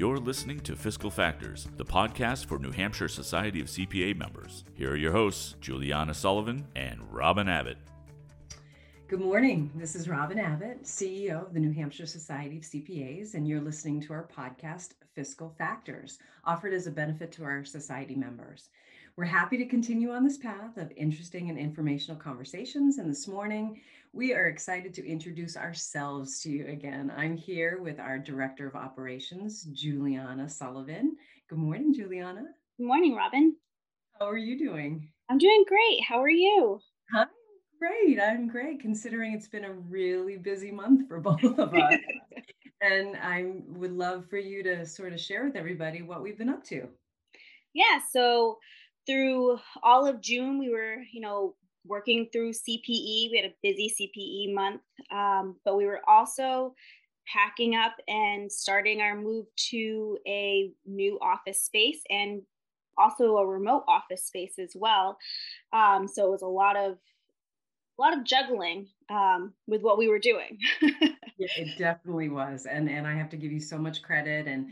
You're listening to Fiscal Factors, the podcast for New Hampshire Society of CPA members. Here are your hosts, Juliana Sullivan and Robin Abbott. Good morning. This is Robin Abbott, CEO of the New Hampshire Society of CPAs, and you're listening to our podcast, Fiscal Factors, offered as a benefit to our society members. We're happy to continue on this path of interesting and informational conversations. And this morning, we are excited to introduce ourselves to you again. I'm here with our Director of Operations, Juliana Sullivan. Good morning, Juliana. Good morning, Robin. How are you doing? I'm doing great. How are you? I'm great. I'm great, considering it's been a really busy month for both of us. and I would love for you to sort of share with everybody what we've been up to. Yeah. So through all of June, we were, you know, working through CPE. We had a busy CPE month, um, but we were also packing up and starting our move to a new office space and also a remote office space as well. Um, so it was a lot of a lot of juggling um, with what we were doing. yeah, it definitely was, and and I have to give you so much credit. And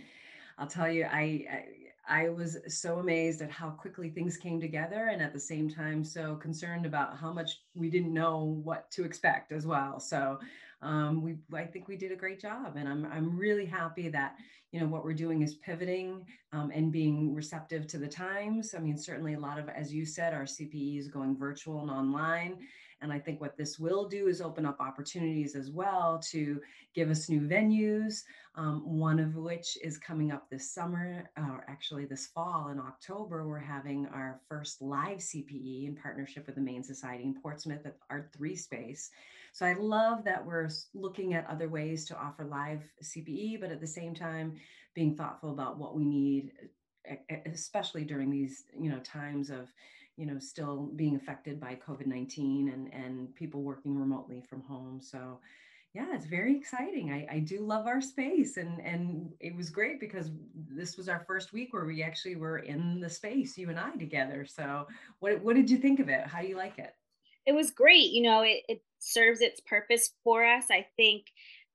I'll tell you, I, I I was so amazed at how quickly things came together and at the same time so concerned about how much we didn't know what to expect as well. So um, we I think we did a great job and I'm I'm really happy that you know what we're doing is pivoting um, and being receptive to the times. I mean certainly a lot of as you said our CPE is going virtual and online and I think what this will do is open up opportunities as well to give us new venues, um, one of which is coming up this summer, or actually this fall in October. We're having our first live CPE in partnership with the Maine Society in Portsmouth at Art 3 Space. So I love that we're looking at other ways to offer live CPE, but at the same time, being thoughtful about what we need especially during these you know times of you know still being affected by covid-19 and and people working remotely from home. So yeah it's very exciting. I, I do love our space and and it was great because this was our first week where we actually were in the space you and i together. So what, what did you think of it? How do you like it? It was great. You know it, it serves its purpose for us. I think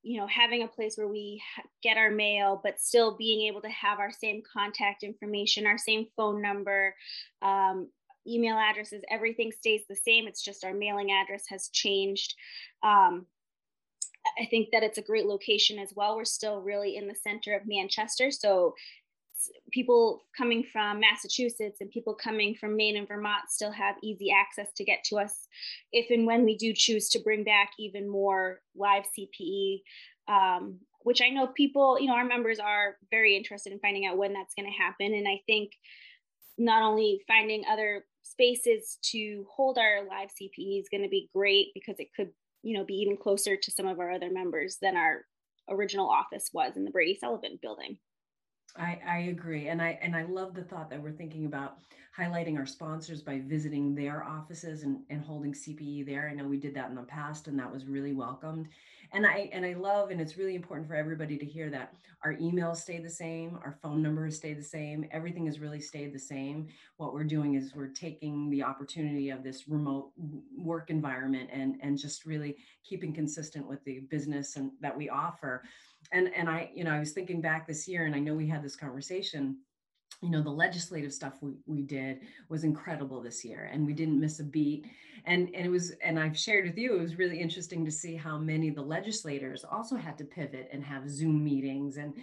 you know having a place where we get our mail but still being able to have our same contact information our same phone number um, email addresses, everything stays the same. It's just our mailing address has changed. Um, I think that it's a great location as well. We're still really in the center of Manchester. So people coming from Massachusetts and people coming from Maine and Vermont still have easy access to get to us if and when we do choose to bring back even more live CPE. Um, which I know people, you know, our members are very interested in finding out when that's going to happen. And I think not only finding other spaces to hold our live CPE is going to be great because it could, you know, be even closer to some of our other members than our original office was in the Brady Sullivan building. I, I agree. And I and I love the thought that we're thinking about highlighting our sponsors by visiting their offices and, and holding CPE there. I know we did that in the past and that was really welcomed. And I and I love and it's really important for everybody to hear that our emails stay the same, our phone numbers stay the same, everything has really stayed the same. What we're doing is we're taking the opportunity of this remote work environment and and just really keeping consistent with the business and that we offer and and i you know i was thinking back this year and i know we had this conversation you know the legislative stuff we, we did was incredible this year and we didn't miss a beat. And and it was and i've shared with you it was really interesting to see how many of the legislators also had to pivot and have zoom meetings and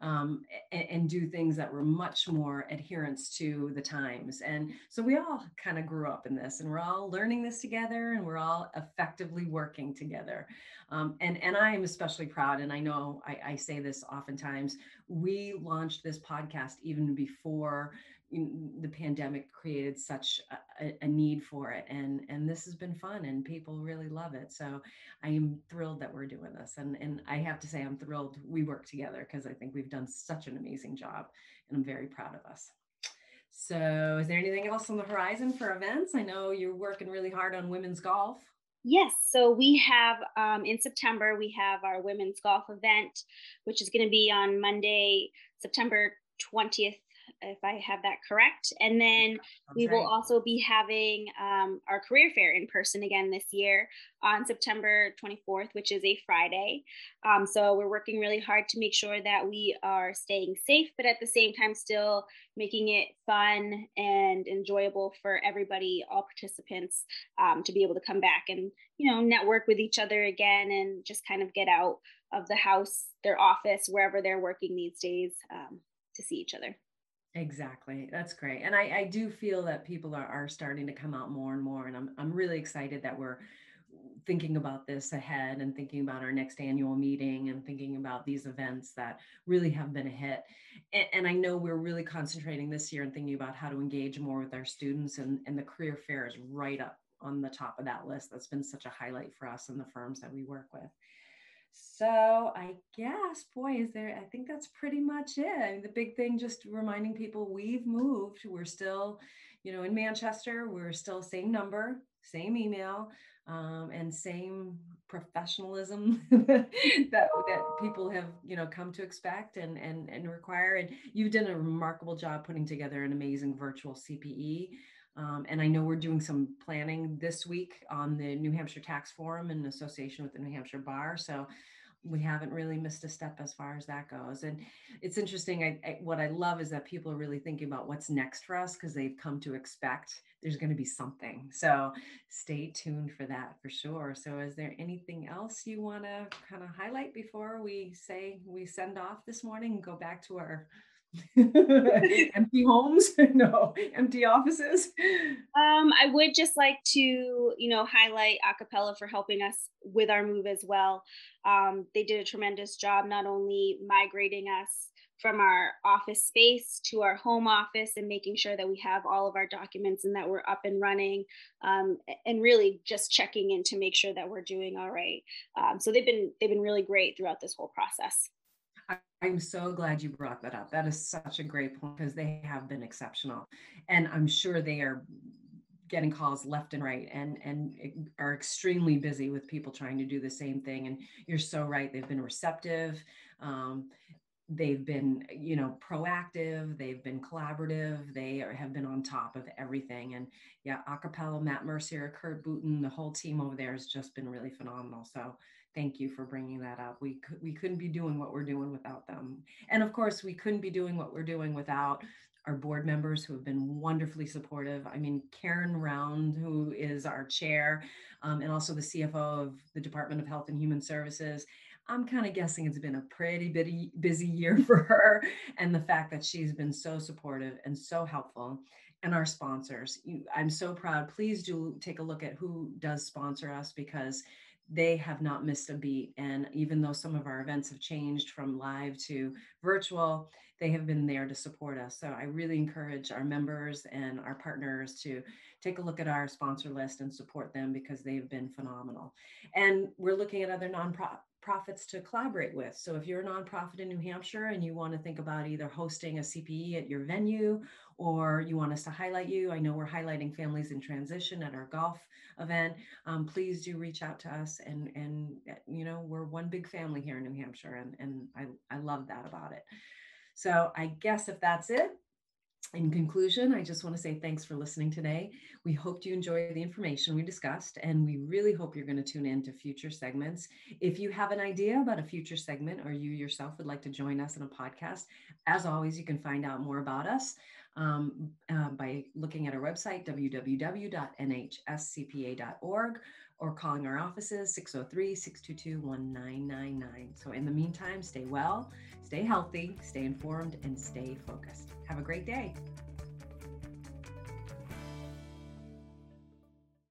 um, and, and, do things that were much more adherence to the times. And so we all kind of grew up in this and we're all learning this together and we're all effectively working together. Um, and, and I am especially proud, and I know I, I say this oftentimes, we launched this podcast even before the pandemic created such a, a, need for it and and this has been fun and people really love it. So i am thrilled that we're doing this and and i have to say i'm thrilled we work together because i think we've done such an amazing job and i'm very proud of us. So is there anything else on the horizon for events? I know you're working really hard on women's golf Yes, so we have um, in September, we have our women's golf event, which is going to be on Monday, September 20th if I have that correct. And then we will also be having um, our career fair in person again this year on September 24th, which is a Friday. Um, so we're working really hard to make sure that we are staying safe, but at the same time, still making it fun and enjoyable for everybody, all participants, um, to be able to come back and, you know, network with each other again and just kind of get out of the house, their office, wherever they're working these days um, to see each other. Exactly. That's great. And I, I do feel that people are, are starting to come out more and more. And I'm, I'm really excited that we're thinking about this ahead and thinking about our next annual meeting and thinking about these events that really have been a hit. And, and I know we're really concentrating this year and thinking about how to engage more with our students and, and the career fair is right up on the top of that list. That's been such a highlight for us and the firms that we work with. So I guess, boy, is there, I think that's pretty much it. I mean, the big thing, just reminding people we've moved. We're still, you know, in Manchester, we're still same number, same email, um, and same professionalism that that people have, you know, come to expect and and and require. And you've done a remarkable job putting together an amazing virtual CPE. Um, and I know we're doing some planning this week on the New Hampshire Tax Forum in association with the New Hampshire Bar. So we haven't really missed a step as far as that goes. And it's interesting. I, I, what I love is that people are really thinking about what's next for us because they've come to expect there's going to be something. So stay tuned for that for sure. So is there anything else you want to kind of highlight before we say we send off this morning and go back to our empty homes? No empty offices? Um i would just like to you know highlight acapella for helping us with our move as well. Um they did a tremendous job not only migrating us from our office space to our home office and making sure that we have all of our documents and that we're up and running um, and really just checking in to make sure that we're doing all right. Um, so they've been they've been really great throughout this whole process I'm so glad you brought that up. That is such a great point because they have been exceptional. And I'm sure they are getting calls left and right and and are extremely busy with people trying to do the same thing and you're so right they've been receptive um, they've been you know proactive they've been collaborative they are, have been on top of everything and yeah acapella matt mercier kurt booten the whole team over there has just been really phenomenal so thank you for bringing that up. We we couldn't be doing what we're doing without them. And of course, we couldn't be doing what we're doing without our board members who have been wonderfully supportive. I mean, Karen Round, who is our chair, um, and also the CFO of the Department of Health and Human Services. I'm kind of guessing it's been a pretty busy, busy year for her. And the fact that she's been so supportive and so helpful. And our sponsors, you, I'm so proud. Please do take a look at who does sponsor us because they have not missed a beat. And even though some of our events have changed from live to virtual, they have been there to support us. So I really encourage our members and our partners to take a look at our sponsor list and support them because they've been phenomenal. And we're looking at other nonprofit nonprofits to collaborate with. So if you're a nonprofit in New Hampshire and you want to think about either hosting a CPE at your venue or you want us to highlight you, I know we're highlighting families in transition at our golf event. Um, please do reach out to us and and you know we're one big family here in New Hampshire and and I I love that about it. So I guess if that's it, in conclusion, I just want to say thanks for listening today. We hope you enjoy the information we discussed, and we really hope you're going to tune in to future segments. If you have an idea about a future segment or you yourself would like to join us in a podcast, as always, you can find out more about us um, uh, by looking at our website, www.nhscpa.org, or calling our offices 603 622 1999. So, in the meantime, stay well, stay healthy, stay informed, and stay focused. Have a great day.